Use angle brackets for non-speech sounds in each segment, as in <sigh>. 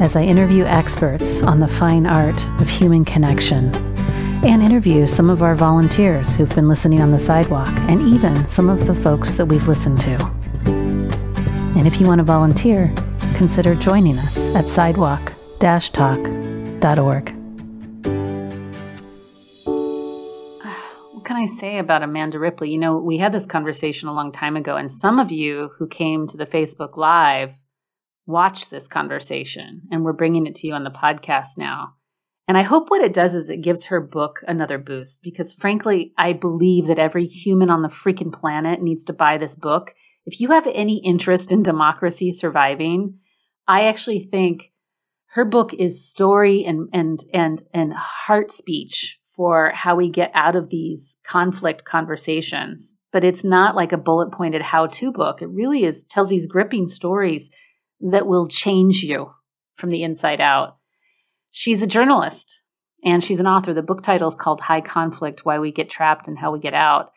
as I interview experts on the fine art of human connection and interview some of our volunteers who've been listening on the sidewalk and even some of the folks that we've listened to. And if you want to volunteer, consider joining us at sidewalk-talk.org. What can I say about Amanda Ripley? You know, we had this conversation a long time ago, and some of you who came to the Facebook Live watched this conversation, and we're bringing it to you on the podcast now. And I hope what it does is it gives her book another boost because, frankly, I believe that every human on the freaking planet needs to buy this book. If you have any interest in democracy surviving, I actually think her book is story and and and and heart speech for how we get out of these conflict conversations. But it's not like a bullet pointed how to book. It really is tells these gripping stories that will change you from the inside out. She's a journalist and she's an author. The book title is called High Conflict Why We Get Trapped and How We Get Out.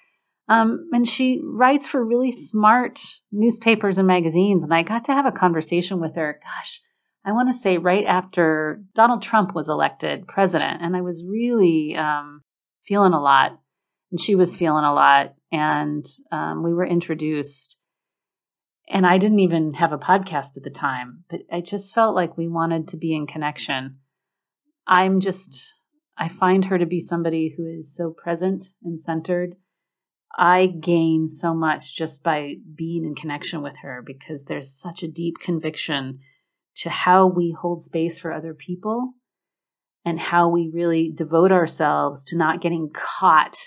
Um, and she writes for really smart newspapers and magazines. And I got to have a conversation with her, gosh, I want to say right after Donald Trump was elected president. And I was really um, feeling a lot. And she was feeling a lot. And um, we were introduced. And I didn't even have a podcast at the time, but I just felt like we wanted to be in connection. I'm just, I find her to be somebody who is so present and centered. I gain so much just by being in connection with her because there's such a deep conviction to how we hold space for other people and how we really devote ourselves to not getting caught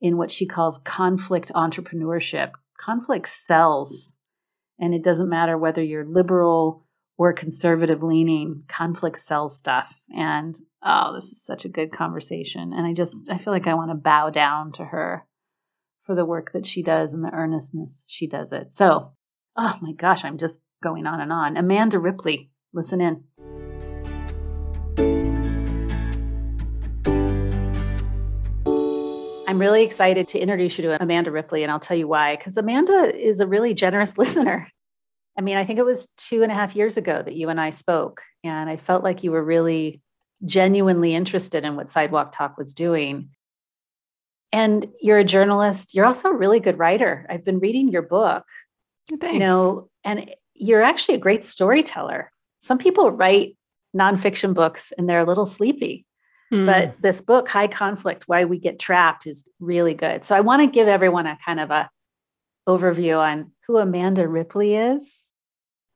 in what she calls conflict entrepreneurship. Conflict sells, and it doesn't matter whether you're liberal or conservative leaning, conflict sells stuff. And oh, this is such a good conversation. And I just, I feel like I want to bow down to her for the work that she does and the earnestness she does it. So, oh my gosh, I'm just going on and on. Amanda Ripley, listen in. I'm really excited to introduce you to Amanda Ripley, and I'll tell you why. Because Amanda is a really generous <laughs> listener. I mean, I think it was two and a half years ago that you and I spoke, and I felt like you were really genuinely interested in what Sidewalk Talk was doing. And you're a journalist. You're also a really good writer. I've been reading your book. Thanks. You know, and you're actually a great storyteller. Some people write nonfiction books and they're a little sleepy. Mm. But this book, High Conflict, Why We Get Trapped, is really good. So I want to give everyone a kind of a overview on who Amanda Ripley is,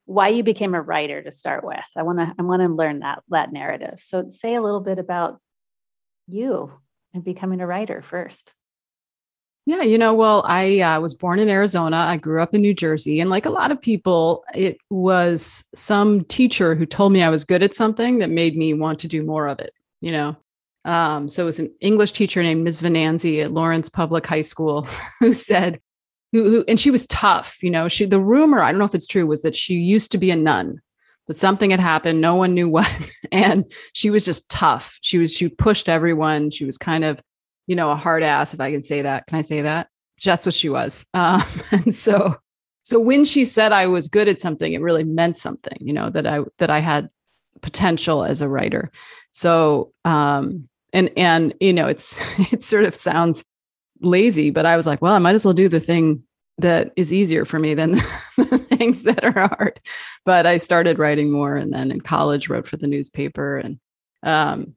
why you became a writer to start with. I want to I want to learn that that narrative. So say a little bit about you and becoming a writer first. Yeah, you know, well, I uh, was born in Arizona. I grew up in New Jersey. And like a lot of people, it was some teacher who told me I was good at something that made me want to do more of it, you know? Um, so it was an English teacher named Ms. Venanzi at Lawrence Public High School <laughs> who said, who, who, and she was tough, you know, she, the rumor, I don't know if it's true, was that she used to be a nun, but something had happened. No one knew <laughs> what. And she was just tough. She was, she pushed everyone. She was kind of, you know, a hard ass, if I can say that. Can I say that? That's what she was. <laughs> Um, and so, so when she said I was good at something, it really meant something, you know, that I, that I had potential as a writer. So, um, and, and, you know, it's, <laughs> it sort of sounds lazy, but I was like, well, I might as well do the thing that is easier for me than <laughs> the things that are hard. But I started writing more, and then in college wrote for the newspaper, and um,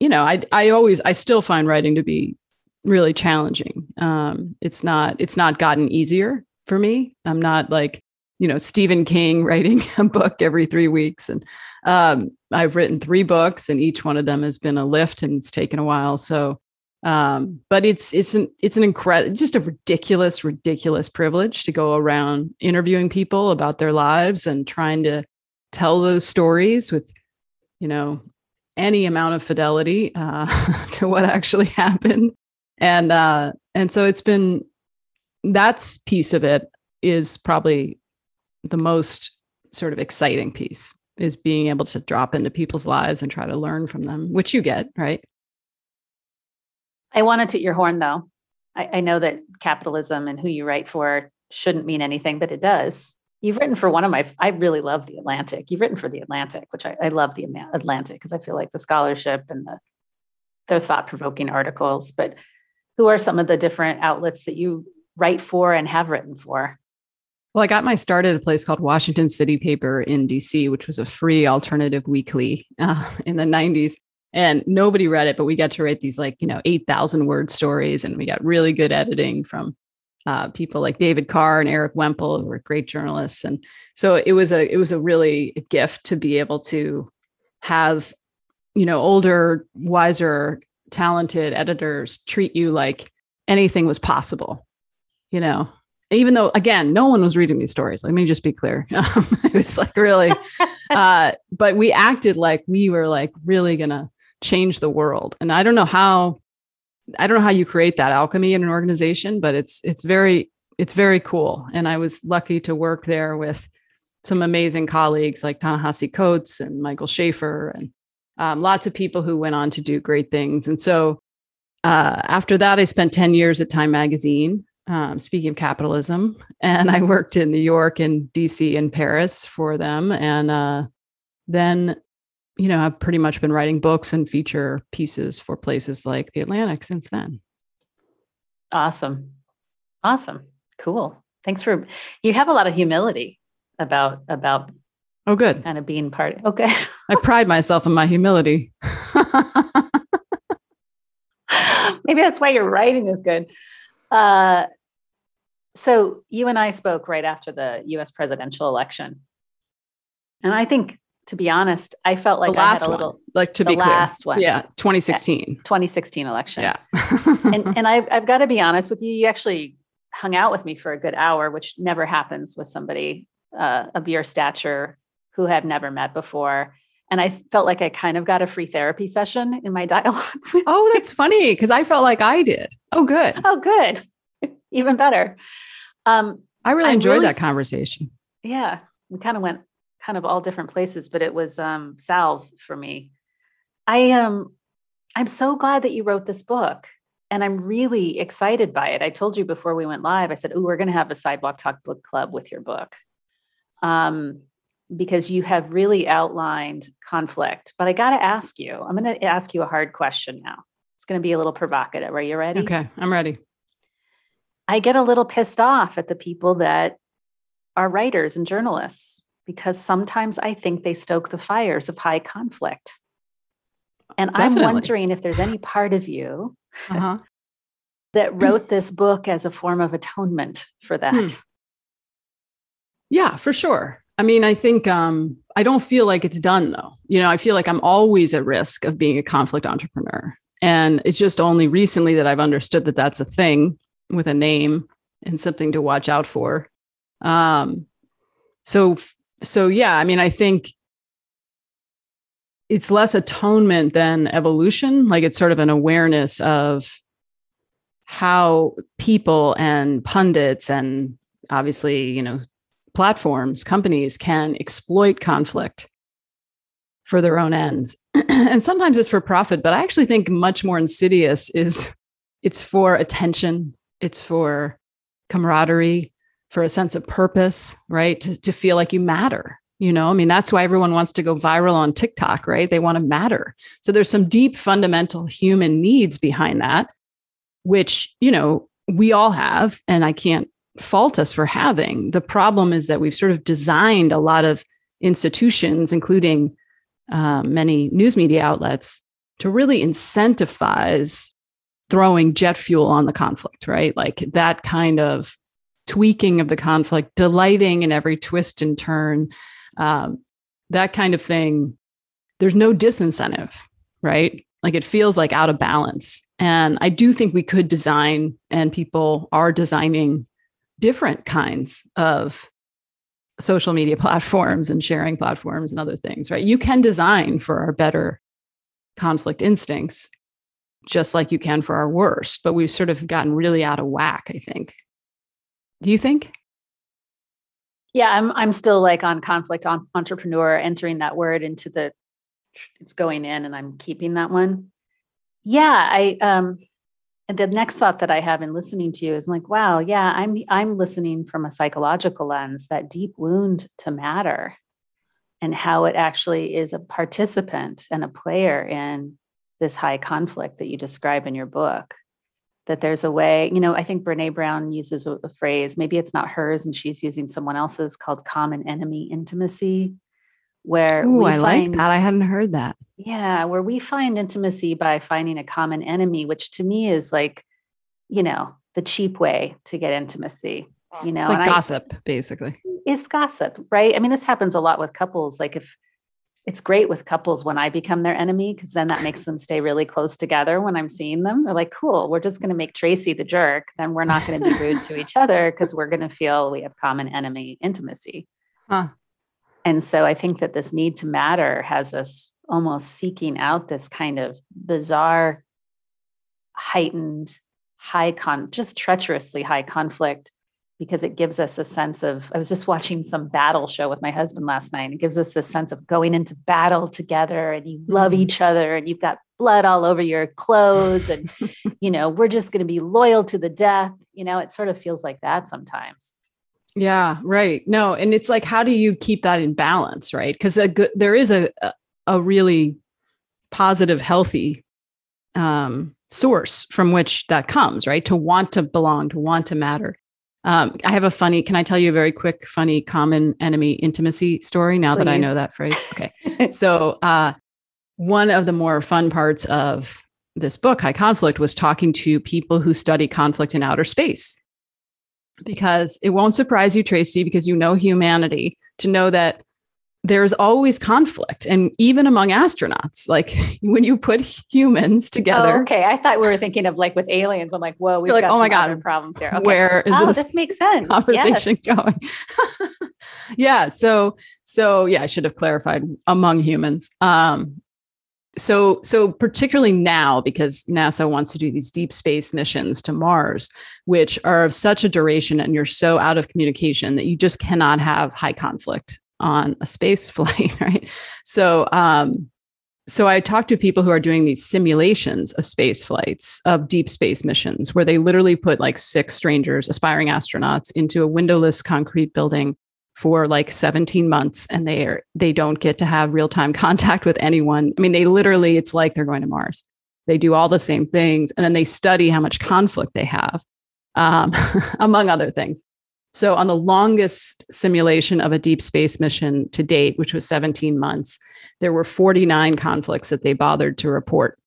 you know, I I always I still find writing to be really challenging. Um, it's not it's not gotten easier for me. I'm not like you know Stephen King <laughs> writing a book every three weeks, and um, I've written three books, and each one of them has been a lift, and it's taken a while. So um, but it's it's an it's an incredible just a ridiculous ridiculous privilege to go around interviewing people about their lives and trying to tell those stories with you know any amount of fidelity uh, <laughs> to what actually happened. And uh, and so it's been that's piece of it is probably the most sort of exciting piece is being able to drop into people's lives and try to learn from them, which you get, right? I want to toot your horn though. I, I know that capitalism and who you write for shouldn't mean anything, but it does. You've written for one of my, I really love the Atlantic. You've written for the Atlantic, which I, I love the Atlantic because I feel like the scholarship and the, their thought provoking articles. But who are some of the different outlets that you write for and have written for? Well, I got my start at a place called Washington City Paper in DC, which was a free alternative weekly <laughs> uh, in the 90s. And nobody read it, but we got to write these like, you know, 8,000 word stories. And we got really good editing from uh, people like David Carr and Erik Wemple, who were great journalists. And so it was a it was a really a gift to be able to have, you know, older, wiser, talented editors treat you like anything was possible, you know, even though again no one was reading these stories let me just be clear. <laughs> It was like really <laughs> uh, but we acted like we were like really gonna change the world. And i don't know how i don't know how you create that alchemy in an organization but it's it's very it's very cool. And i was lucky to work there with some amazing colleagues like Ta-Nehisi Coates and Michael Schaffer and um, lots of people who went on to do great things. And so uh, after that i spent 10 years at time magazine um, speaking of capitalism, and I worked in New York and DC and Paris for them. And uh, then, you know, I've pretty much been writing books and feature pieces for places like the Atlantic since then. Awesome. Awesome. Cool. Thanks for you have a lot of humility about about oh good kind of being part okay i pride myself in my humility <laughs> <laughs> maybe that's why your writing is good uh, so you and I spoke right after the US presidential election. And I think, to be honest, I felt like the last I had a little, one. like to the be last clear. one. Yeah, 2016. 2016 election. Yeah. <laughs> and and I've, I've got to be honest with you, you actually hung out with me for a good hour, which never happens with somebody uh, of your stature who have never met before. And I felt like I kind of got a free therapy session in my <laughs> dialogue. oh, that's funny because I felt like I did. Oh, good. Oh, good. Even better. Um, I really I enjoyed really, that conversation. Yeah, we kind of went kind of all different places, but it was um, salve for me. I am. Um, I'm so glad that you wrote this book, and I'm really excited by it. I told you before we went live. I said, "Oh, we're going to have a sidewalk talk book club with your book." Um, because you have really outlined conflict. But I got to ask you, I'm going to ask you a hard question now. It's going to be a little provocative. Are you ready? Okay, I'm ready. I get a little pissed off at the people that are writers and journalists because sometimes I think they stoke the fires of high conflict. And Definitely. I'm wondering if there's any part of you uh-huh. that wrote this book as a form of atonement for that. Hmm. Yeah, for sure. I mean, I think um, I don't feel like it's done though. You know, I feel like I'm always at risk of being a conflict entrepreneur. And it's just only recently that I've understood that that's a thing with a name and something to watch out for. Um, so, so yeah, I mean, I think it's less atonement than evolution. Like it's sort of an awareness of how people and pundits and obviously, you know, platforms, companies can exploit conflict for their own ends. <clears throat> and sometimes it's for profit, but I actually think much more insidious is it's for attention, it's for camaraderie, for a sense of purpose, right? To, to feel like you matter. You know, I mean, that's why everyone wants to go viral on TikTok, right? They want to matter. So there's some deep fundamental human needs behind that, which, you know, we all have. And I can't fault us for having. The problem is that we've sort of designed a lot of institutions, including uh, many news media outlets, to really incentivize throwing jet fuel on the conflict, right? Like that kind of tweaking of the conflict, delighting in every twist and turn, um, that kind of thing. There's no disincentive, right? Like it feels like out of balance. And I do think we could design, and people are designing different kinds of social media <laughs> platforms and sharing platforms and other things, right? You can design for our better conflict instincts, just like you can for our worst. But we've sort of gotten really out of whack, I think. Do you think? Yeah, I'm I'm still like on conflict on entrepreneur, entering that word into the it's going in and I'm keeping that one. Yeah, I um the next thought that I have in listening to you is like, wow, yeah, I'm I'm listening from a psychological lens, that deep wound to matter and how it actually is a participant and a player in this high conflict that you describe in your book. That there's a way, you know, I think Brene Brown uses a, phrase, maybe it's not hers and she's using someone else's called common enemy intimacy where Ooh, I find, like that. I hadn't heard that. Yeah, where we find intimacy by finding a common enemy, which to me is like, you know, the cheap way to get intimacy. You know, it's like gossip, I, basically. It's gossip, right? I mean, this happens a lot with couples. Like if it's great with couples when I become their enemy, because then that makes them stay really close together when I'm seeing them. They're like, cool, we're just going to make Tracy the jerk. Then we're not going to be <laughs> rude to each other because we're going to feel we have common enemy intimacy. Huh. And so I think that this need to matter has us almost seeking out this kind of bizarre, heightened, high con, just treacherously high conflict because it gives us a sense of i was just watching some battle show with my husband last night it gives us this sense of going into battle together and you love mm-hmm. each other and you've got blood all over your clothes and <laughs> you know we're just going to be loyal to the death you know it sort of feels like that sometimes yeah, right. No, and it's like, how do you keep that in balance, right? Because there is a a really positive, healthy um, source from which that comes, right? To want to belong, to want to matter. Um, I have a funny. Can I tell you a very quick, funny, common enemy intimacy story? Now Please. that I know that phrase, okay. <laughs> so, uh, one of the more fun parts of this book, High Conflict, was talking to people who study conflict in outer space because it won't surprise you, Tracy, because you know humanity, to know that there's always conflict and even among astronauts like <laughs> when you put humans together oh, okay. I thought we were thinking of like with aliens. I'm like whoa we've got like, oh my god problems here. Okay. where is oh, this, this makes sense. conversation yes. going? <laughs> Yeah so so yeah i should have clarified among humans. Um so so particularly now because nasa wants to do these deep space missions to mars which are of such a duration and you're so out of communication that you just cannot have high conflict on a space <laughs> flight right so um so i talked to people who are doing these simulations of space flights of deep space missions where they literally put like six strangers aspiring astronauts into a windowless concrete building for like 17 months and they are they don't get to have real-time <laughs> contact with anyone. I mean, they literally it's like they're going to Mars. They do all the same things and then they study how much conflict they have, um, <laughs> among other things. So, on the longest simulation of a deep space mission to date, which was 17 months, there were 49 conflicts that they bothered to report.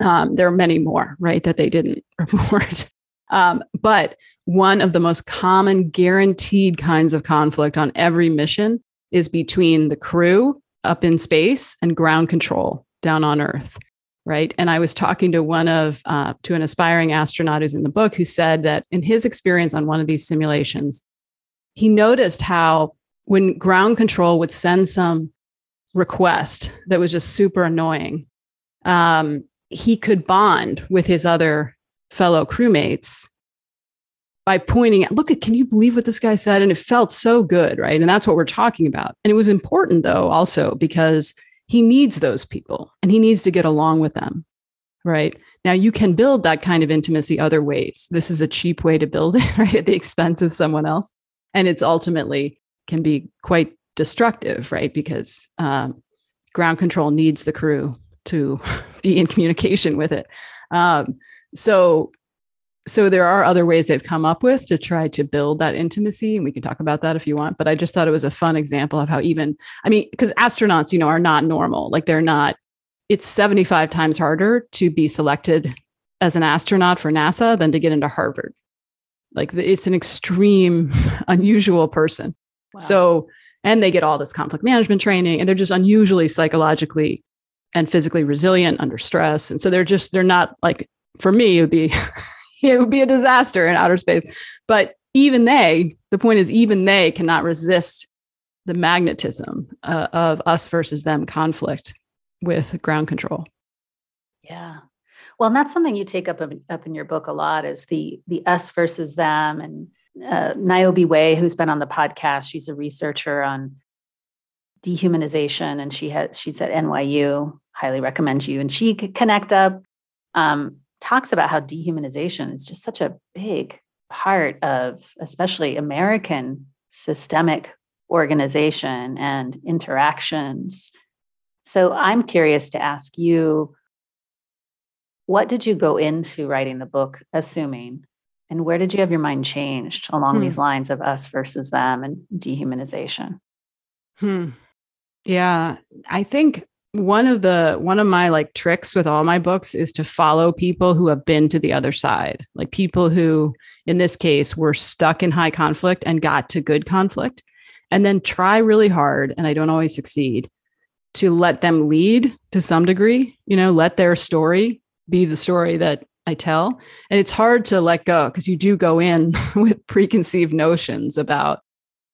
Um, there are many more, right, that they didn't <laughs> report. Um, but one of the most common guaranteed kinds of conflict on every mission is between the crew up in space and ground control down on Earth. Right. And I was talking to one of, uh, to an aspiring astronaut who's in the book who said that in his experience on one of these simulations, he noticed how when ground control would send some request that was just super annoying, um, he could bond with his other fellow crewmates by pointing at, look at, can you believe what this guy said? And it felt so good, right? And that's what we're talking about. And it was important though, also because he needs those people and he needs to get along with them, right? Now you can build that kind of intimacy other ways. This is a cheap way to build <laughs> it, right? At the expense of someone else. And it's ultimately can be quite destructive, right? Because um, ground control needs the crew to <laughs> be in communication with it. Um, so so there are other ways they've come up with to try to build that intimacy and we can talk about that if you want but i just thought it was a fun example of how even i mean because astronauts you know are not normal like they're not it's 75 times harder to be selected as an astronaut for nasa than to get into harvard like it's an extreme <laughs> unusual person wow. so and they get all this conflict management training and they're just unusually psychologically and physically resilient under stress and so they're just they're not like for me, it would be <laughs> <laughs> it would be a disaster in outer space. But even they, the point is, even they cannot resist the magnetism uh, of us versus them conflict. with ground control. Yeah. Well, and that's something you take up up in your book a lot is the the us versus them. And uh, Niobe Way, who's been on the podcast, she's a researcher on dehumanization, and she had she's at NYU. Highly recommend you, and she could connect up. Um, talks about how dehumanization is just such a big part of, especially American systemic organization and interactions. So I'm curious to ask you what did you go into writing the book assuming? And where did you have your mind changed along hmm. these lines of us versus them and dehumanization? Hmm. Yeah, I think one of the one of my like tricks with all my books is to follow people who have been to the other side. Like people who in this case were stuck in high conflict and got to good conflict and then try really hard and I don't always succeed to let them lead to some degree, you know, let their story be the story that I tell. And it's hard to let go because you do go in <laughs> with preconceived notions about,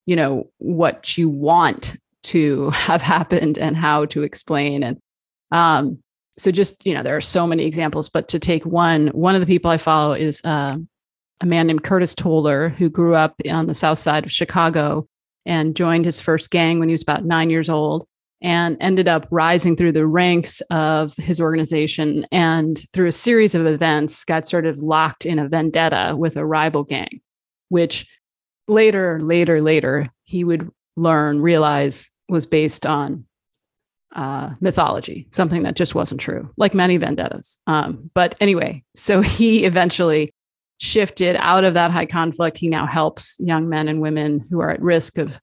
you know, what you want to <laughs> have happened and how to explain. And um, so just, you know, there are so many examples, but to take one, one of the people I follow is uh, a man named Curtis Toler, who grew up on the south side of Chicago and joined his first gang when he was about nine years old and ended up rising through the ranks of his organization and through a series of events got sort of locked in a vendetta with a rival gang which later later later he would learn realize was based on uh, mythology something that just wasn't true like many vendettas um, but anyway so <laughs> he eventually shifted out of that high conflict he now helps young men and women who are at risk of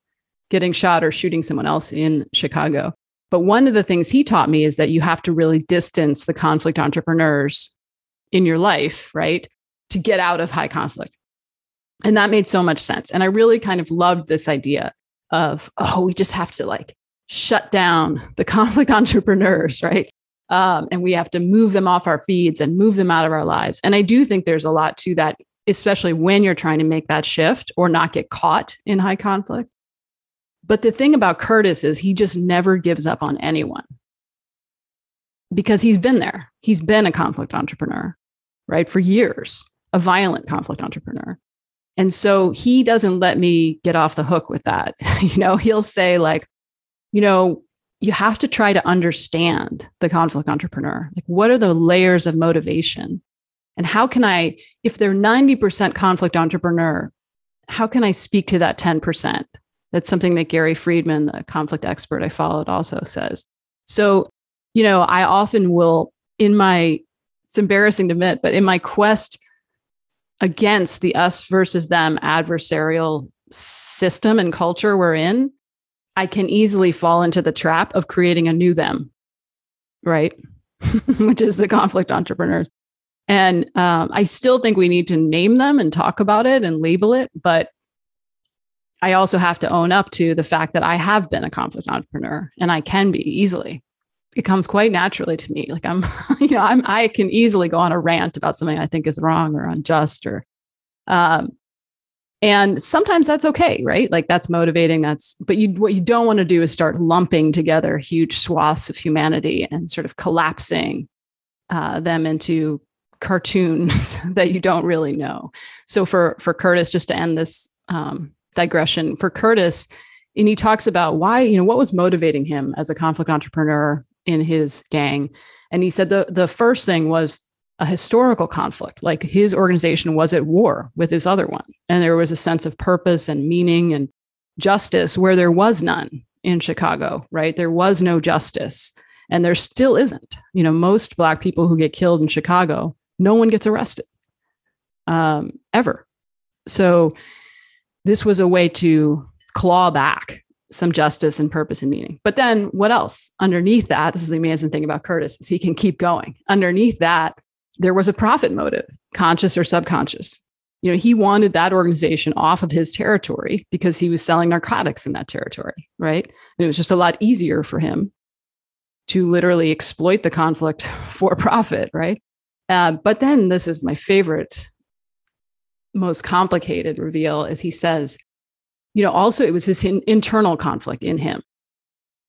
getting shot or shooting someone else in Chicago. But one of the things he taught me is that you have to really distance the conflict entrepreneurs in your life, right? To get out of high conflict. And that made so much sense. And I really kind of loved this idea of, oh, we just have to like shut down the conflict <laughs> entrepreneurs, right? Um, and we have to move them off our feeds and move them out of our lives. And I do think there's a lot to that, especially when you're trying to make that shift or not get caught in high conflict. But the thing about Curtis is he just never gives up on anyone because he's been there. He's been a conflict entrepreneur, right? For years, a violent conflict entrepreneur. And so he doesn't let me get off the hook with that. <laughs> you know, he'll say, like, you know, you have to try to understand the conflict entrepreneur. Like, what are the layers of motivation? And how can I, if they're 90% conflict entrepreneur, how can I speak to that 10%? That's something that Gary Friedman, the conflict expert I followed, also says. So, you know, I often will, in my, it's embarrassing to admit, but in my quest against the us versus them adversarial system and culture we're in, I can easily fall into the trap of creating a new them, right? <laughs> Which is the conflict entrepreneurs. And um, I still think we need to name them and talk about it and label it, but I also have to own up to the fact that I have been a conflict entrepreneur and I can be easily. It comes quite naturally to me. Like I'm, <laughs> you know, I'm I can easily go on a rant about something I think is wrong or unjust or um and sometimes that's okay, right? Like that's motivating. That's but you what you don't want to do is start lumping together huge swaths of humanity and sort of collapsing uh, them into cartoons <laughs> that you don't really know. So for for Curtis, just to end this um, digression for Curtis, and he talks about why, you know, what was motivating him as a conflict entrepreneur in his gang. And he said the the first thing was a historical conflict. Like his organization was at war with his other one. And there was a sense of purpose and meaning and justice where there was none in Chicago, right? There was no justice. And there still isn't. You know, most Black people who get killed in Chicago, no one gets arrested um, ever. So this was a way to claw back some justice and purpose and meaning. But then what else? Underneath that, this is the amazing thing about Curtis, is he can keep going. Underneath that, there was a profit motive, conscious or subconscious. You know, he wanted that organization off of his territory because he was selling narcotics in that territory, right? And it was just a lot easier for him to literally exploit the conflict <laughs> for profit, right? Uh, but then this is my favorite most complicated reveal is he says, you know, also it was his in, internal conflict in him.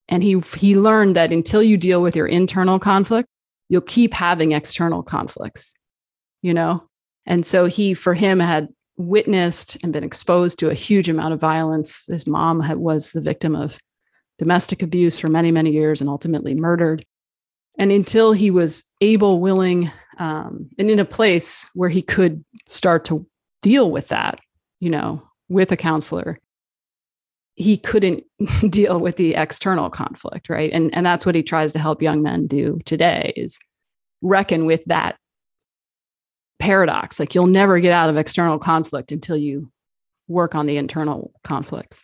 And he he learned that until you deal with your internal conflict, you'll keep having external conflicts. You know? And so he for him had witnessed and been exposed to a huge amount of violence. His mom had, was the victim of domestic abuse for many, many years and ultimately murdered. And until he was able, willing, um, and in a place where he could start to deal with that, you know, with a counselor, he couldn't <laughs> deal with the external conflict, right? And and that's what he tries to help young men do today is reckon with that paradox. Like you'll never get out of external conflict until you work on the internal conflicts.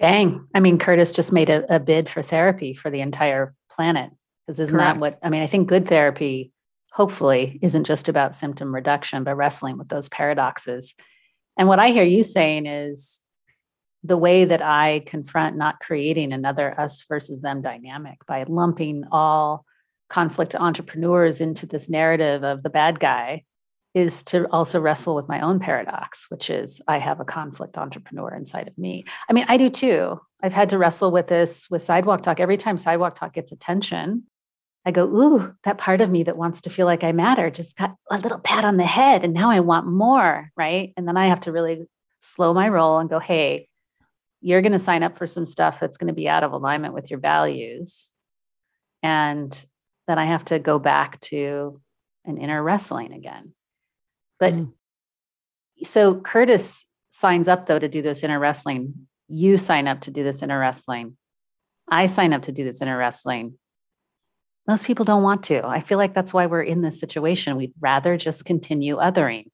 Dang. I mean, Curtis just made a, a bid for therapy for the entire planet. Because isn't Correct. that what I mean? I think good therapy, hopefully, isn't just about symptom reduction, but wrestling with those paradoxes. And what I hear you saying is the way that I confront not creating another us versus them dynamic by lumping all conflict entrepreneurs into this narrative of the bad guy is to also wrestle with my own paradox, which is I have a conflict entrepreneur inside of me. I mean, I do too. I've had to wrestle with this with Sidewalk Talk. Every time Sidewalk Talk gets attention, I go, Ooh, that part of me that wants to feel like I matter just got a little pat on the head. And now I want more. Right. And then I have to really slow my roll and go, Hey, you're going to sign up for some stuff that's going to be out of alignment with your values. And then I have to go back to an inner wrestling again. But mm. so Curtis signs up though to do this inner wrestling. You sign up to do this inner wrestling. I sign up to do this inner wrestling. Most people don't want to. I feel like that's why we're in this situation. We'd rather just continue othering.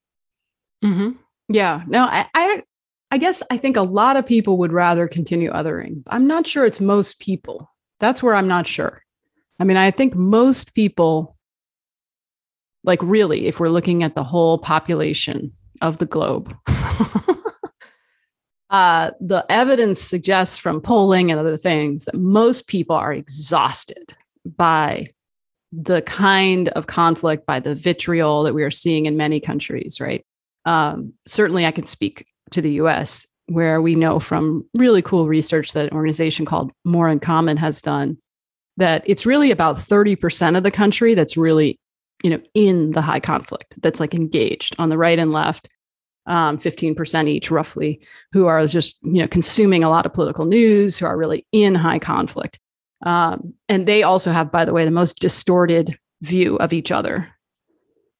Mm-hmm. Yeah. No, I, I, I guess I think a lot of people would rather continue othering. I'm not sure it's most people. That's where I'm not sure. I mean, I think most people like really if we're looking at the whole population of the globe <laughs> uh, the evidence suggests from polling and other things that most people are exhausted by the kind of conflict by the vitriol that we are seeing in many countries right um, certainly i can speak to the us where we know from really cool research that an organization called more in common has done that it's really about 30% of the country that's really you know, in the high conflict that's like engaged on the right and left, um, 15% each roughly, who are just, you know, consuming a lot of political news, who are really in high conflict. Um, and they also have, by the way, the most distorted view of each other.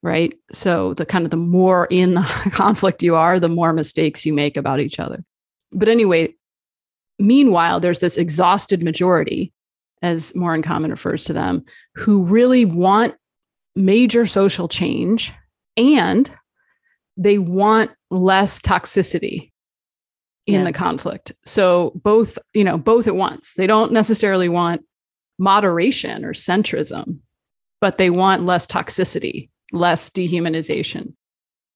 Right. So the kind of the more in the <laughs> conflict you are, the more mistakes you make about each other. But anyway, meanwhile, there's this exhausted majority, as More in Common refers to them, who really want major social change and they want less toxicity in yeah. the conflict. So both, you know, both at once. They don't necessarily want moderation or centrism, but they want less toxicity, less dehumanization.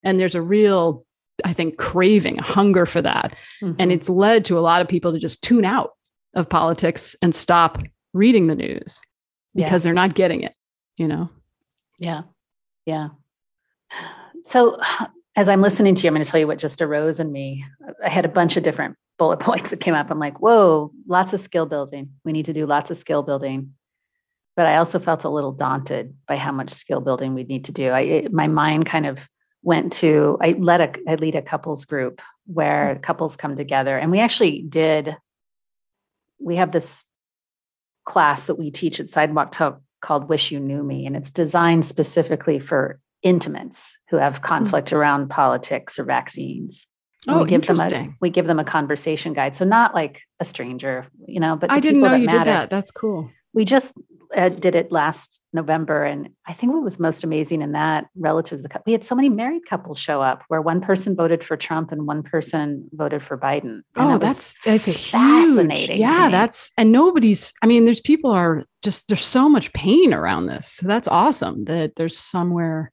And there's a real I think craving, hunger for that. Mm-hmm. And it's led to a lot of people to just tune out of politics and stop reading the news because yeah. they're not getting it, you know? Yeah. Yeah. So as I'm listening to you, I'm going to tell you what just arose in me. I had a bunch of different bullet <laughs> points that came up. I'm like, whoa, lots of skill building. We need to do lots of skill building. But I also felt a little daunted by how much skill building we need to do. I, it, my mind kind of went to, I led a, I lead a couples group where couples come together and we actually did, we have this class that we teach at Sidewalk Talk called Wish You Knew Me, and it's designed specifically for intimates who have hmm. conflict mm-hmm. around politics or vaccines. oh, we give interesting. them a we give them a conversation guide. So not like a stranger, you know, but I didn't know you matter. did that. That's cool. We just uh, did it last November, and I think what was most amazing in that, relative to the we had so many married couples show up, where one person voted for Trump and one person voted for Biden. And oh, that that's that's a fascinating. Huge, yeah, that's and nobody's. I mean, there's people are just there's so much pain around this. So that's awesome that there's somewhere.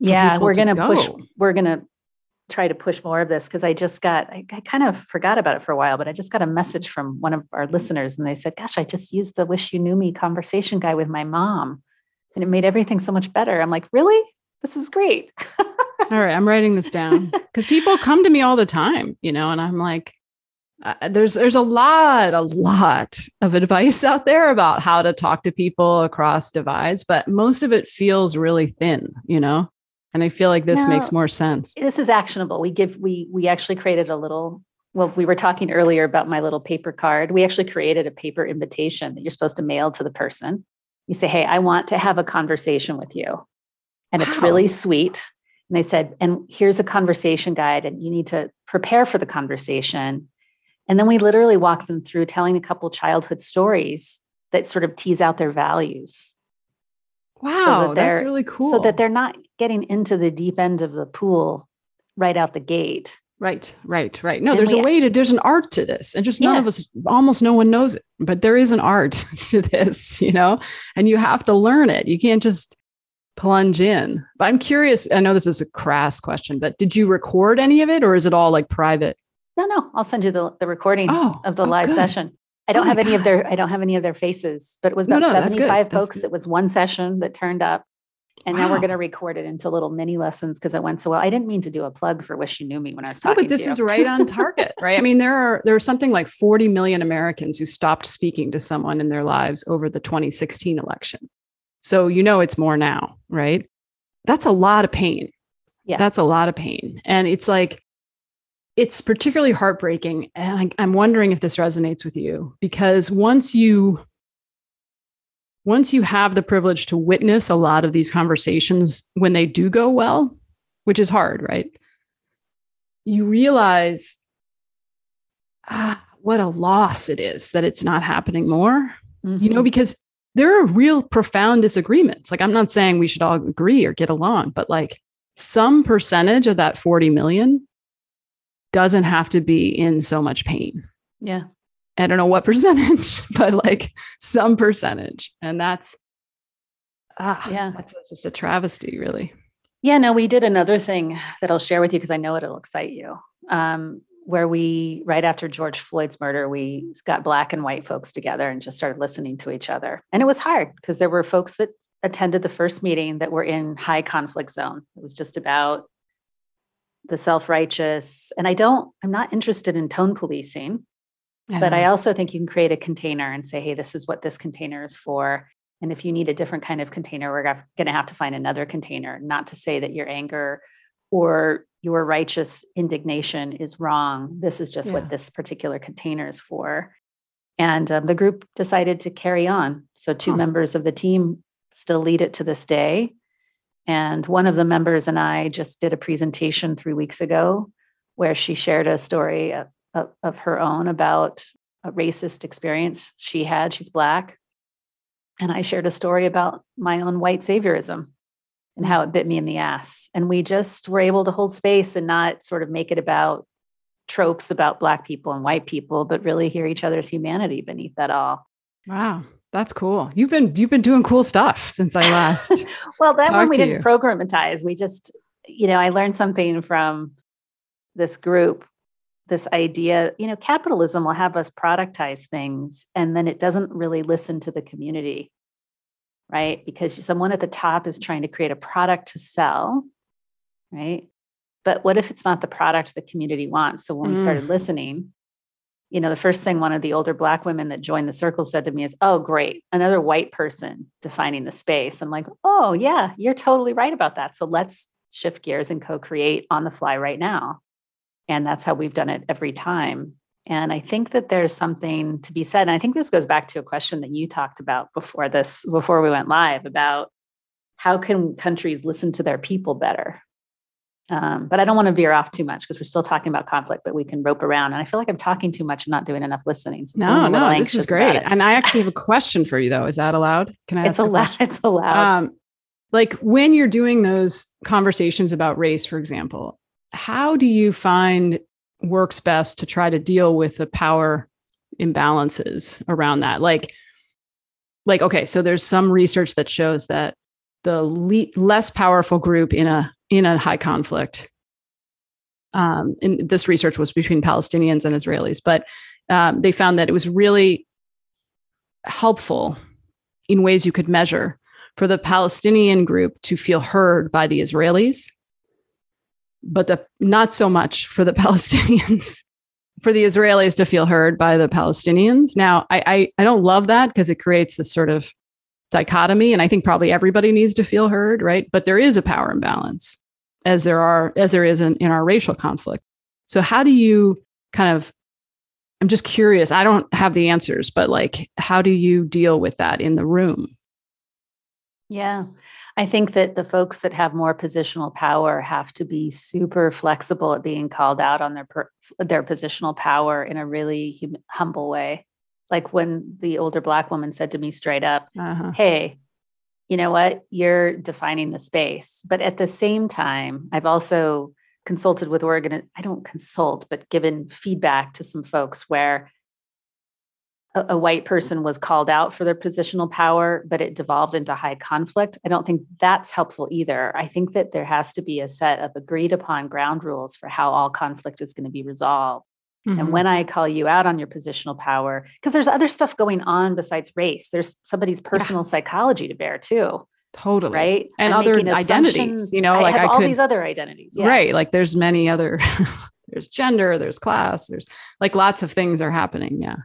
Yeah, we're gonna go. push. We're gonna try to push more of this because I just got, I, I, kind of forgot about it for a while, but I just got a message from one of our listeners and they said, Gosh, I just used the Wish You Knew Me conversation guy with my mom and it made everything so much better. I'm like, Really? This is great. <laughs> all right. I'm writing this down because people come to me all the time, you know, and I'm like, uh, there's there's a lot a lot of advice <laughs> out there about how to talk to people across divides but most of it feels really thin you know and i feel like this No. makes more sense This is actionable. We give we we actually created a little well, we were talking earlier about my little paper card. We actually created a paper invitation that you're supposed to mail to the person. You say, Hey, I want to have a conversation with you. And it's really sweet. And they said, and here's a conversation guide, and you need to prepare for the conversation. And then we literally walk them through telling a couple childhood stories that sort of tease out their values wow that's they're- really cool so that they're not getting into the deep end of the pool right out the gate. right right right. No And there's a way to there's an art to this and just none of us almost no one knows it but there is an art <laughs> to this you know? And you have to learn it. You can't just plunge in. But i'm curious i know this is a crass question but did you record any of it or is it all like private? No, no, I'll send you the, the recording Oh, of the oh, live good. session. I don't Oh have any of their I don't have any of their faces, but it was about no, good. 75 That's folks. It was one session that turned up. And now we're going to record it into little mini lessons because it went so well. I didn't mean to do a plug for Wish You Knew Me when I was No, talking but this is right on <laughs> target, right? I mean, there are there are something like 40 million Americans who stopped speaking to someone in their lives over the 2016 election. So you know it's more now, right? That's a lot of pain. Yeah. That's a lot of pain. And it's like it's particularly heartbreaking. And I, I'm wondering if this resonates with you because once you once you have the privilege to witness a lot of these conversations when they do go well, which is hard, right? You realize ah, what a loss it is that it's not happening more, you know, Mhm. because there are real profound disagreements. Like, I'm not saying we should all agree or get along, but like some percentage of that 40 million doesn't have to be in so much pain. yeah. I don't know what <laughs> percentage, but like some percentage. And that's, ah, Yeah. that's just a travesty, really. Yeah, no, we did another thing that I'll share with you because I know it'll excite you. Um, where we, right after George Floyd's murder, we got black and white folks together and just started listening to each other. And it was hard because there were folks that attended the first meeting that were in high conflict zone. It was just about the self righteous. And I don't, I'm not interested in tone policing, but I also think you can create a container and say, hey, this is what this container is for. And if you need a different kind of container, we're going to have to find another container, not to say that your anger or your righteous indignation is wrong. This is just Yeah. what this particular container is for. And um, the group decided to carry on. So, two Huh. members of the team still lead it to this day. And one of the members and I just did a presentation three weeks ago where she shared a story of, of, her own about a racist experience she had. She's Black. And I shared a story about my own white saviorism and how it bit me in the ass. And we just were able to hold space and not sort of make it about tropes about Black people and white people, but really hear each other's humanity beneath that all. Wow, that's cool. You've been you've been doing cool stuff since I last. <laughs> well, that one we didn't you. programatize. We just, you know, I learned something from this group. This idea, you know, capitalism will have us productize things and then it doesn't really listen to the community, right? Because someone at the top is trying to create a product to sell, right? But what if it's not the product the community wants? So when we Mm. started listening, you know, the first thing one of the older black women that joined the circle said to me is, Oh, great, another white person defining the space. I'm like, Oh, yeah, you're totally right about that. So let's shift gears and co create on the fly right now. And that's how we've done it every time. And I think that there's something to be said. And I think this goes back to a question that you talked about before this, before we went live about how can countries listen to their people better? Um, but I don't want to veer off too much because we're still talking about conflict, but we can rope around. And I feel like I'm talking too much and not doing enough listening. So I'm no, no, this is great. And I actually have a question for you though. Is that allowed? Can I It's allowed. It's allowed. Um, like when you're doing those conversations about race, for example, how do you find works best to try to deal with the power imbalances around that? Like, like okay, so there's some research that shows that the le- less powerful group in a in a high conflict. Um, and this research was between Palestinians and Israelis, but um, they found that it was really helpful in ways you could measure for the Palestinian group to feel heard by the Israelis, but the, not so much for the <laughs> Palestinians for the Israelis to feel heard by the Palestinians. Now, I I, I don't love that because it creates this sort of dichotomy, and I think probably everybody needs to feel heard, right? But there is a power imbalance, as there are as there is in, in our racial conflict. So how do you kind of I'm just curious. I don't have the answers, but like, how do you deal with that in the room? Yeah. I think that the folks that have more positional power have to be super flexible at being called out on their per, their positional power in a really hum, humble way. Like when the older black woman said to me straight up, uh-huh. "Hey, you know what? You're defining the space." But at the same time, I've also consulted with organ I don't consult, but given feedback to some folks where a, a, white person was called out for their positional power, but it devolved into high conflict. I don't think that's helpful either. I think that there has to be a set of agreed upon ground rules for how all conflict is going to be resolved. Mm-hmm. And when I call you out on your positional power, because there's other stuff going on besides race, there's somebody's personal yeah. psychology to bear too. Totally. Right. And I'm other identities, you know, I like I all could, these other identities. Yeah. Right. Like there's many other, <laughs> there's gender, there's class, there's like lots of things are happening. Yeah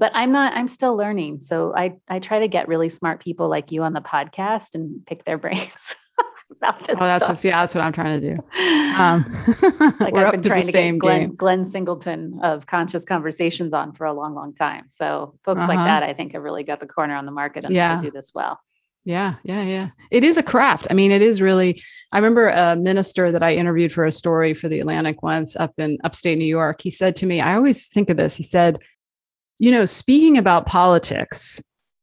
but i'm not i'm still learning so i i try to get really smart people like you on the podcast and pick their brains <laughs> about this oh that's stuff. just yeah that's what i'm trying to do <laughs> um, <laughs> like i've been trying to, get glenn, glenn, singleton of conscious conversations on for a long long time so folks uh-huh. like that i think have really got the corner on the market and yeah. do this well yeah, yeah, yeah. It is a craft. I mean, it is really. I remember a minister that I interviewed for a story for the Atlantic once up in upstate New York. He said to me, I always think of this. He said, you know, speaking about politics,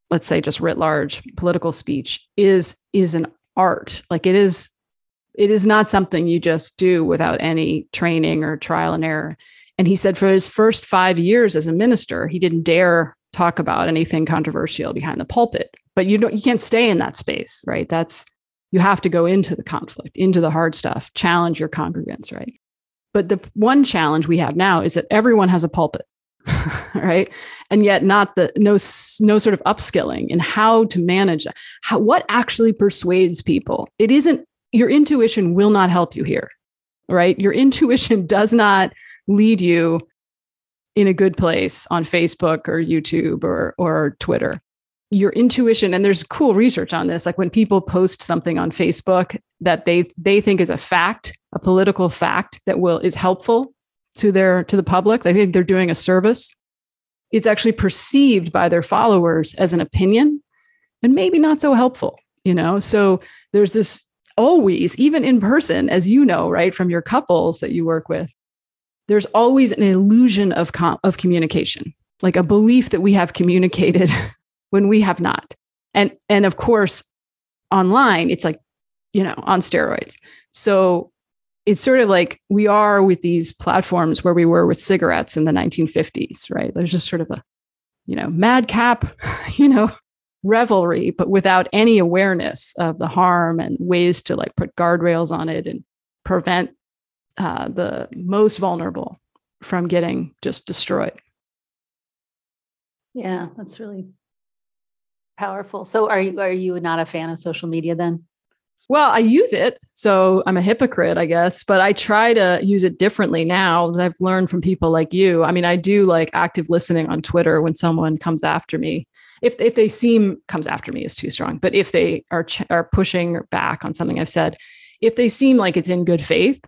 let's say just writ large, political speech is is an art. Like it is it is not something you just do without any training or trial and error. And he said for his first 5 years as a minister, he didn't dare talk about anything controversial behind the pulpit. But you don't you can't stay in that space, right? That's you have to go into the conflict, into the hard stuff, challenge your congregants, right? But the one challenge we have now is that everyone has a pulpit. <laughs> right? And yet not the no no sort of upskilling in how to manage that. How what actually persuades people? It isn't your intuition will not help you here right? Your <laughs> intuition does not lead you in a good place on facebook or youtube or or twitter. Your intuition and there's cool research on this like when people post something on facebook that they they think is a fact a political fact that will is helpful to their to the public. They think they're doing a service. It's actually perceived by their followers as an opinion and maybe not so helpful you know? So there's this always even in person as you know right from your couples that you work with there's always an illusion of com- of communication like a belief that we have communicated <laughs> when we have not. And and of course online it's like you know on steroids. So it's sort of like we are with these platforms where we were with cigarettes in the 1950s, right? There's just sort of a, you know, madcap, <laughs> you know, revelry, but without any awareness of the harm and ways to like put guardrails on it and prevent uh, the most vulnerable from getting just destroyed. Yeah, that's really powerful. So, are you are you not a fan of social media then? Well, I use it. So I'm a hypocrite, I guess, but I try to use it differently now that I've learned from people like you. I mean, I do like active listening on Twitter when someone comes after me. If, if they seem comes after me is too strong, but if they are ch- are pushing back on something I've said, if they seem like it's in good faith,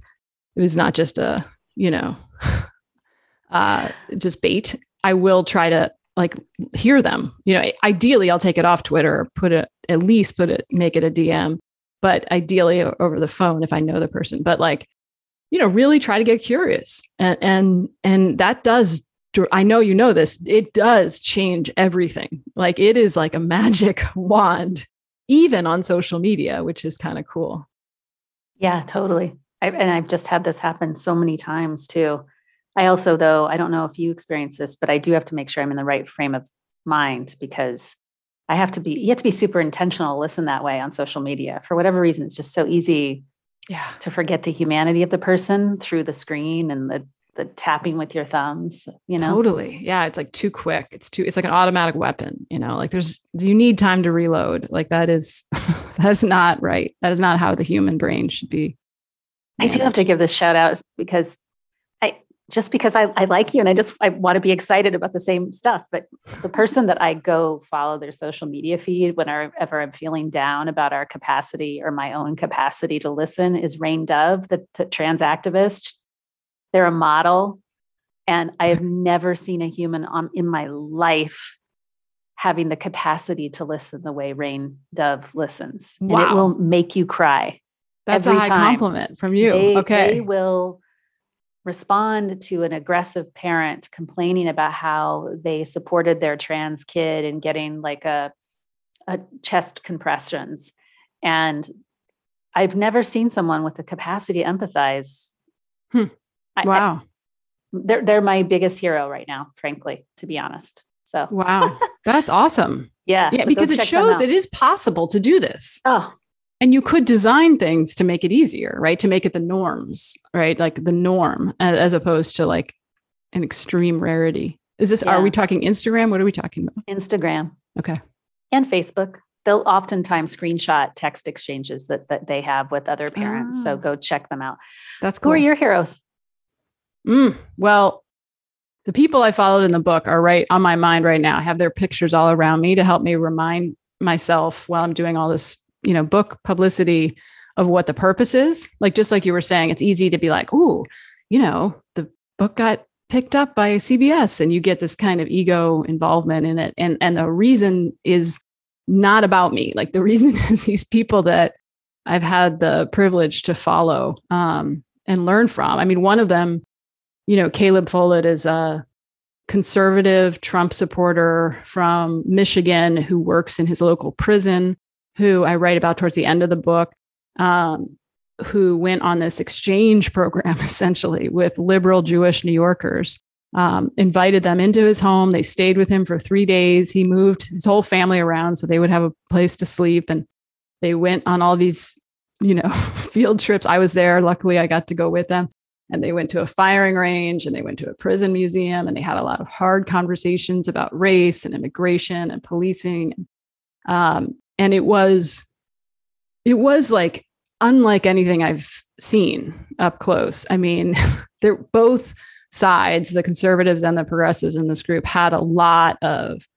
it is not just a, you know, <laughs> uh, just bait, I will try to like hear them. You know, ideally I'll take it off Twitter, or put it at least put it, make it a DM but ideally over the phone if I know the person. But like, you know, really try to get curious. And and and that does I know you know this, it does change everything. Like it is like a <laughs> magic wand, even on social media, which is kind of cool. Yeah, totally. I, and I've just had this happen so many times too. I also, though, I don't know if you experience this, but I do have to make sure I'm in the right frame of mind because I have to be, you have to be super intentional to listen that way on social media. For whatever reason, it's just so easy yeah. to forget the humanity of the person through the screen and the the tapping with your thumbs, you know? Totally. Yeah. It's like too quick. It's too, it's like an automatic weapon, you know, like there's, you need time to reload. Like that is, <laughs> that's not right. That is not how the human brain should be. Managed. I do have to give this shout out because just because I, I like you and I just I want to be excited about the same stuff. But the person that I go follow their social media feed whenever I'm feeling down about our capacity or my own capacity to listen is Rain Dove, the, the trans activist. They're a model. And I have never seen a human on, in my life having the capacity to listen the way Rain Dove listens. Wow. And it will make you cry. That's a high time. compliment from you. They, okay. They will respond to an aggressive parent complaining about how they supported their trans kid and getting like a, a chest compressions. And I've never seen someone with the capacity to empathize. Hmm. Wow. I, they're they're my biggest hero right now, frankly, to be honest. So wow, that's awesome. <laughs> Yeah, yeah, so because it shows it is possible to do this. Oh, and you could design things to make it easier, right? To make it the norms, right? Like the norm, as opposed to like an extreme rarity. Is this? Yeah. Are we talking Instagram? What are we talking about? Instagram. Okay. And Facebook. They'll oftentimes screenshot text exchanges that that they have with other parents. So go check them out. That's cool. Who are your heroes? Mm, well, the people I followed in the book are right on my mind right now. I have their pictures all around me to help me remind myself while I'm doing all this, you know, book publicity of what the purpose is. Like just like you were saying, it's easy to be like, "Ooh, you know, the book got picked up by CBS and you get this kind of ego involvement in it. And and the reason is not about me. Like the <laughs> reason is these people that I've had the privilege to follow um, and learn from. I mean, one of them you know, Caleb Follett is a conservative Trump supporter from Michigan who works in his local prison, who I write about towards the end of the book, um, who went on this exchange program <laughs> essentially with liberal Jewish New Yorkers. Um, invited them into his home. They stayed with him for three days. He moved his whole family around so they would have a place to sleep. And they went on all these, you know, <laughs> field trips. I was there. Luckily, I got to go with them and they went to a firing range and they went to a prison museum and they had a lot of hard conversations about race and immigration and policing um, and it was it was like unlike anything i've seen up close. I mean <laughs> they're both sides the conservatives and the progressives in this group had a lot of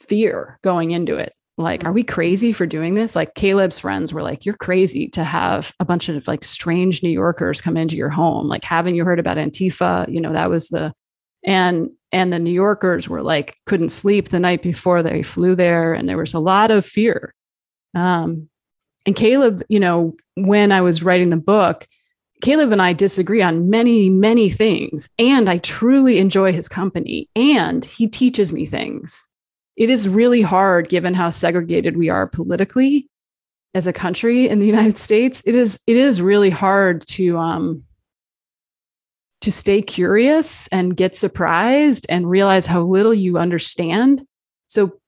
fear going into it. Like are we crazy for doing this? Like caleb's friends were like you're crazy to have a bunch of like strange new yorkers come into your home. Like haven't you heard about antifa? You know that was the and and the new yorkers were like couldn't sleep the night before they flew there. And there was a lot of fear. Um and caleb you know when i was writing the book caleb and i disagree on many many things. And i truly enjoy his company. And he teaches me things. It is really hard given how segregated we are politically as a country in the United States. It is it is really hard to um to stay curious and get surprised and realize how little you understand. So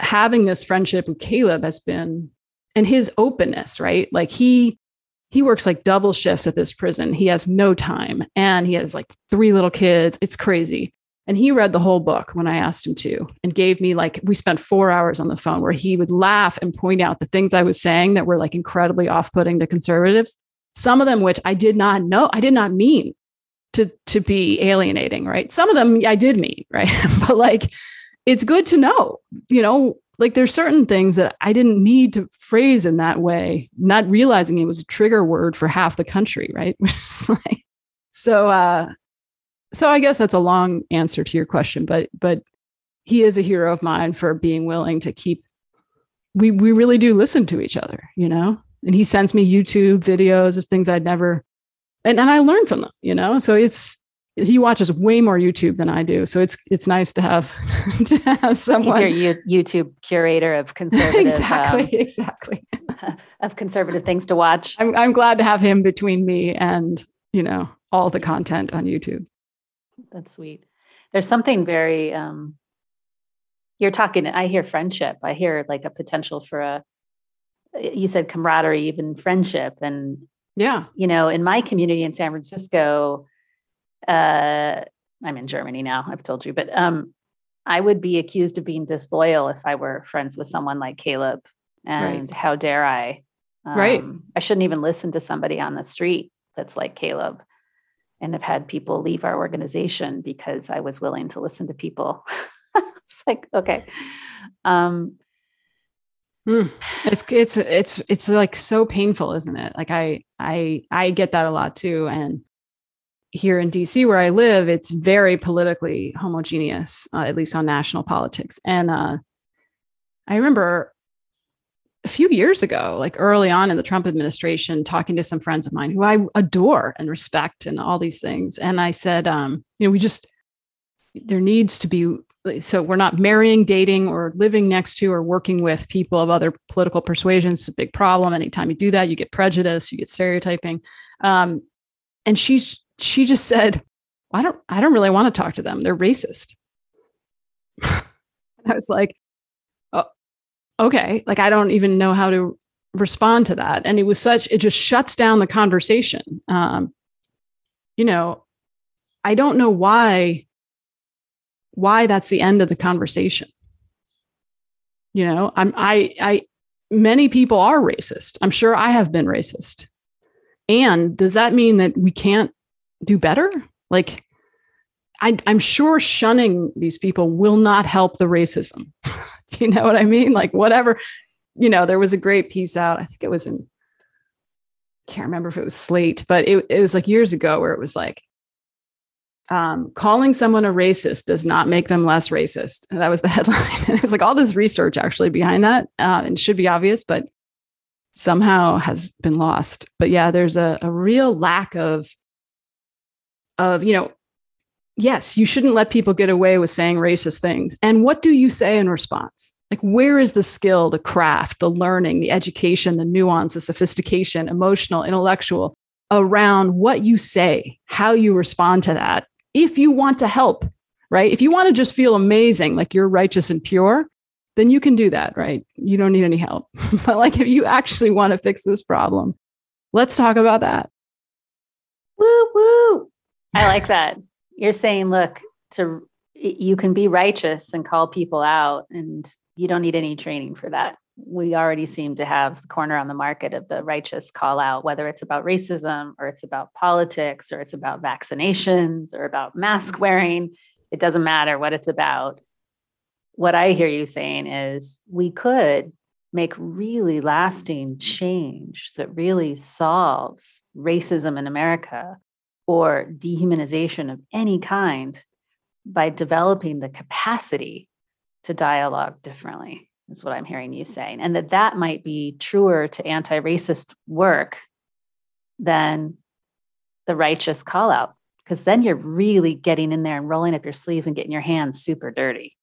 having this friendship with Caleb has been and his openness, right? Like he he works like double shifts at this prison. He has no time and he has like three little kids. It's crazy. And he read the whole book when I asked him to and gave me like, we spent four hours on the phone where he would laugh and point out the things I was saying that were like incredibly off putting to conservatives. Some of them, which I did not know, I did not mean to, to be alienating, right? Some of them I did meet <laughs> right? but like, it's good to know, you know, like there's certain things that I didn't need to phrase in that way, not realizing it was a trigger word for half the country, right? <laughs> So, uh, so I guess that's a long answer to your question, but but he is a hero of mine for being willing to keep we we really do listen to each other, you know? And he sends me YouTube videos of things I'd never and, and I learn from them, you know? So it's he watches way more YouTube than I do. So it's it's nice to have <laughs> to have someone He's your YouTube curator of <laughs> conservative <laughs> exactly um, exactly of conservative things to watch. I'm I'm glad to have him between me and you know all the content on YouTube that's sweet. There's something very um you're talking I hear friendship. I hear like a potential for a you said camaraderie, even friendship and yeah. You know, in my community in San Francisco, uh I'm in Germany now, I've told you, but um I would be accused of being disloyal if I were friends with someone like Caleb. And right. how dare I? Um, right. I shouldn't even listen to somebody on the street that's like Caleb. and I've had people leave our organization because I was willing to listen to people. <laughs> it's like, okay. Um, mm. It's it's it's it's like so painful, isn't it? Like I I I get that a lot too, and here in DC where I live, it's very politically homogeneous, uh, at least on national politics. And uh, I remember a few years ago, like early on in the Trump administration, talking to some friends of mine who I adore and respect and all these things. And I said, um, you know, we just, there needs to be, so we're not marrying, dating, or living next to or working with people of other political persuasions. It's a big problem. Anytime you do that, you get prejudice, you get stereotyping. Um, and she she just said, I don't, I don't really want to talk to them. They're racist. <laughs> I was like, oh, okay, like I don't even know how to respond to that. And it was such, it just shuts down the conversation. Um, you know, I don't know why, why that's the end of the conversation. You know, I'm, I, I, many people are racist. I'm sure I have been racist. And does that mean that we can't do better? Like, I, I'm sure shunning these people will not help the racism. <laughs> Do you know what I mean? Like whatever, you know, there was a great piece out. I think it was in, can't remember if it was Slate, but it, it was like years ago where it was like, um, calling someone a racist does not make them less racist. That was the <laughs> headline. And it was like all this research actually behind that, uh, and should be obvious, but somehow has been lost. But yeah, there's a, a real lack of, of you know, yes, you shouldn't let people get away with saying racist things. And what do you say in response? Like, where is the skill, the craft, the learning, the education, the nuance, the sophistication, emotional, intellectual around what you say, how you respond to that? If you want to help, right? If you want to just feel amazing, like you're righteous and pure, then you can do that, right? You don't need any help. <laughs> but like, if you actually want to fix this problem, let's talk about that. Woo woo. I like that you're saying, look, to you can be righteous and call people out, and you don't need any training for that. We already seem to have the corner on the market of the righteous call out, whether it's about racism or it's about politics or it's about vaccinations or about mask mm-hmm. wearing. It doesn't matter what it's about. What I hear you saying is we could make really lasting change that really solves racism in America or dehumanization of any kind by developing the capacity to dialogue differently is what i'm hearing you saying and that that might be truer to anti-racist work than the righteous call out because then you're really getting in there and rolling up your sleeves and getting your hands super dirty.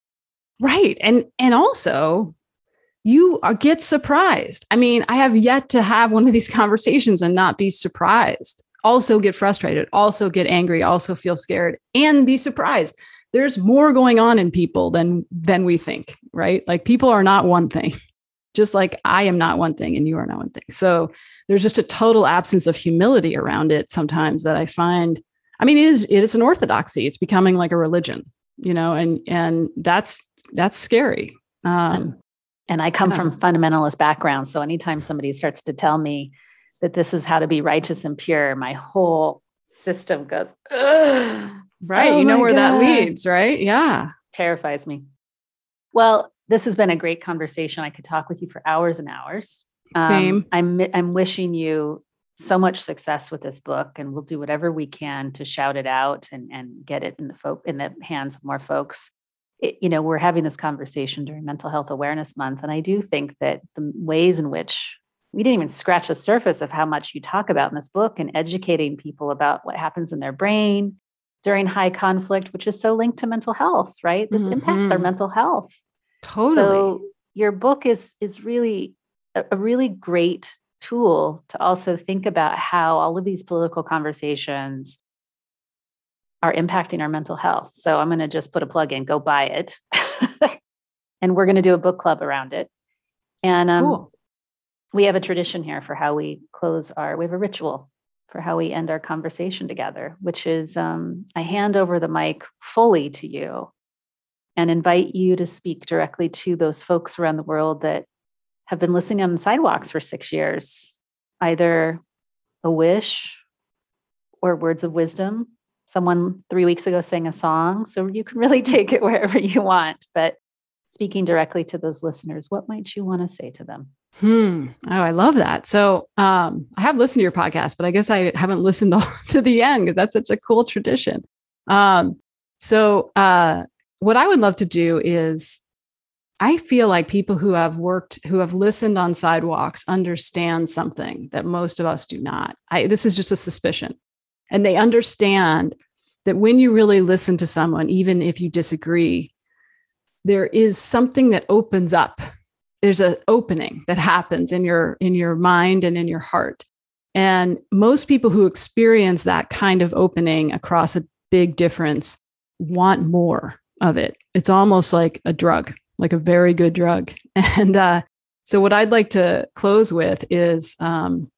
Right and and also you are, get surprised. I mean i have yet to have one of these <laughs> conversations and not be surprised. Also get frustrated, also get angry, also feel scared, and be surprised. There's more going on in people than than we think, right? Like people are not one thing. <laughs> Just like I am not one thing and you are not one thing. So there's just a total absence of humility around it sometimes that I find I mean it is it is an orthodoxy. It's becoming like a religion, you know, and and that's that's scary. Um and I come yeah. from fundamentalist background, so anytime somebody starts to tell me that this is how to be righteous and pure, my whole system goes, right. Oh you know where God. that leads, right? Yeah. Terrifies me. Well, this has been a great conversation. I could talk with you for hours and hours. Um, Same. I'm I'm wishing you so much success with this book, and we'll do whatever we can to shout it out and and get it in the folk in the hands of more folks. It, you know, we're having this conversation during Mental Health Awareness Month, and I do think that the ways in which we didn't even scratch the surface of how much you talk about in this book and educating people about what happens in their brain during high conflict, which is so linked to mental health, right? This mm-hmm. impacts our mm-hmm. mental health. Totally. So your book is is really a, a really great tool to also think about how all of these political conversations are impacting our mental health. So I'm going to just put a plug in, go buy it. <laughs> and we're going to do a book club around it. And um, cool we have a tradition here for how we close our we have a ritual for how we end our conversation together which is um, i hand over the mic fully to you and invite you to speak directly to those folks around the world that have been listening on the sidewalks for six years either a wish or words of wisdom. Someone three weeks ago sang a song, so you can really <laughs> take it wherever you want. But speaking directly to those listeners, what might you want to say to them? Hmm. Oh, I love that. So um, I have listened to your podcast, but I guess I haven't listened <laughs> to the end because that's such a cool tradition. Um, so uh, what I would love to do is I feel like people who have worked, who have listened on sidewalks understand something that most of us do not. I, this is just a suspicion. And they understand that when you really listen to someone, even if you disagree, there is something that opens up. There's an opening that happens in your in your mind and in your heart. And most people who experience that kind of opening across a big difference want more of it. It's almost like a drug like a very good drug. <laughs> And uh, so, what I'd like to close with is um,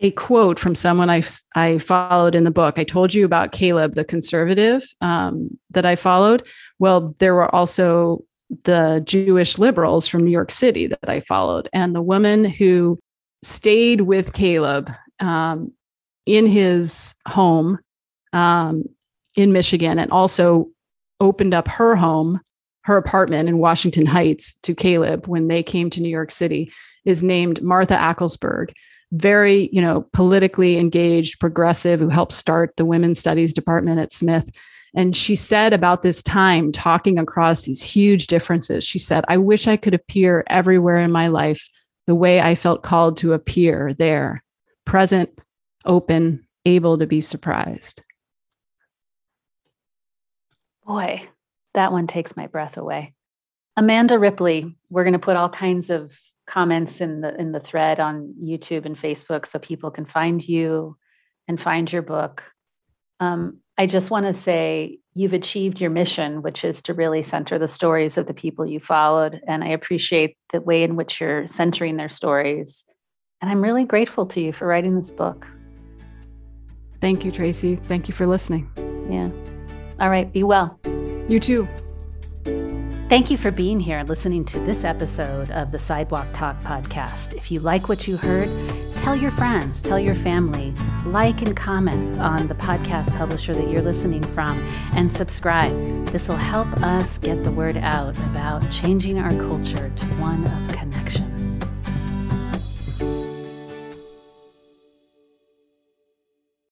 a quote from someone I, I followed in the book. I told you about Caleb, the conservative um, that I followed. Well, there were also the Jewish liberals from New York City that I followed. And the woman who stayed with Caleb um, in his home um, in Michigan and also opened up her home her apartment in Washington Heights to Caleb when they came to New York City is named Martha Ackelsberg. Very, you know, politically engaged, progressive, who helped start the women's studies department at Smith. And she said about this time, talking across these huge differences, she said, I wish I could appear everywhere in my life the way I felt called to appear there, present, open, able to be surprised. Boy, that one takes my breath away. Amanda Ripley, we're going to put all kinds of comments in the in the thread on YouTube and Facebook so people can find you and find your book. Um, I just want to say you've achieved your mission, which is to really center the stories of the people you followed. And I appreciate the way in which you're centering their stories. And I'm really grateful to you for writing this book. Thank you, Tracy. Thank you for listening. Yeah. All right. Be well. You too. Thank you for being here and listening to this episode of the Sidewalk Talk podcast. If you like what you heard, tell your friends, tell your family, like and comment on the podcast publisher that you're listening from, and subscribe. This will help us get the word out about changing our culture to one of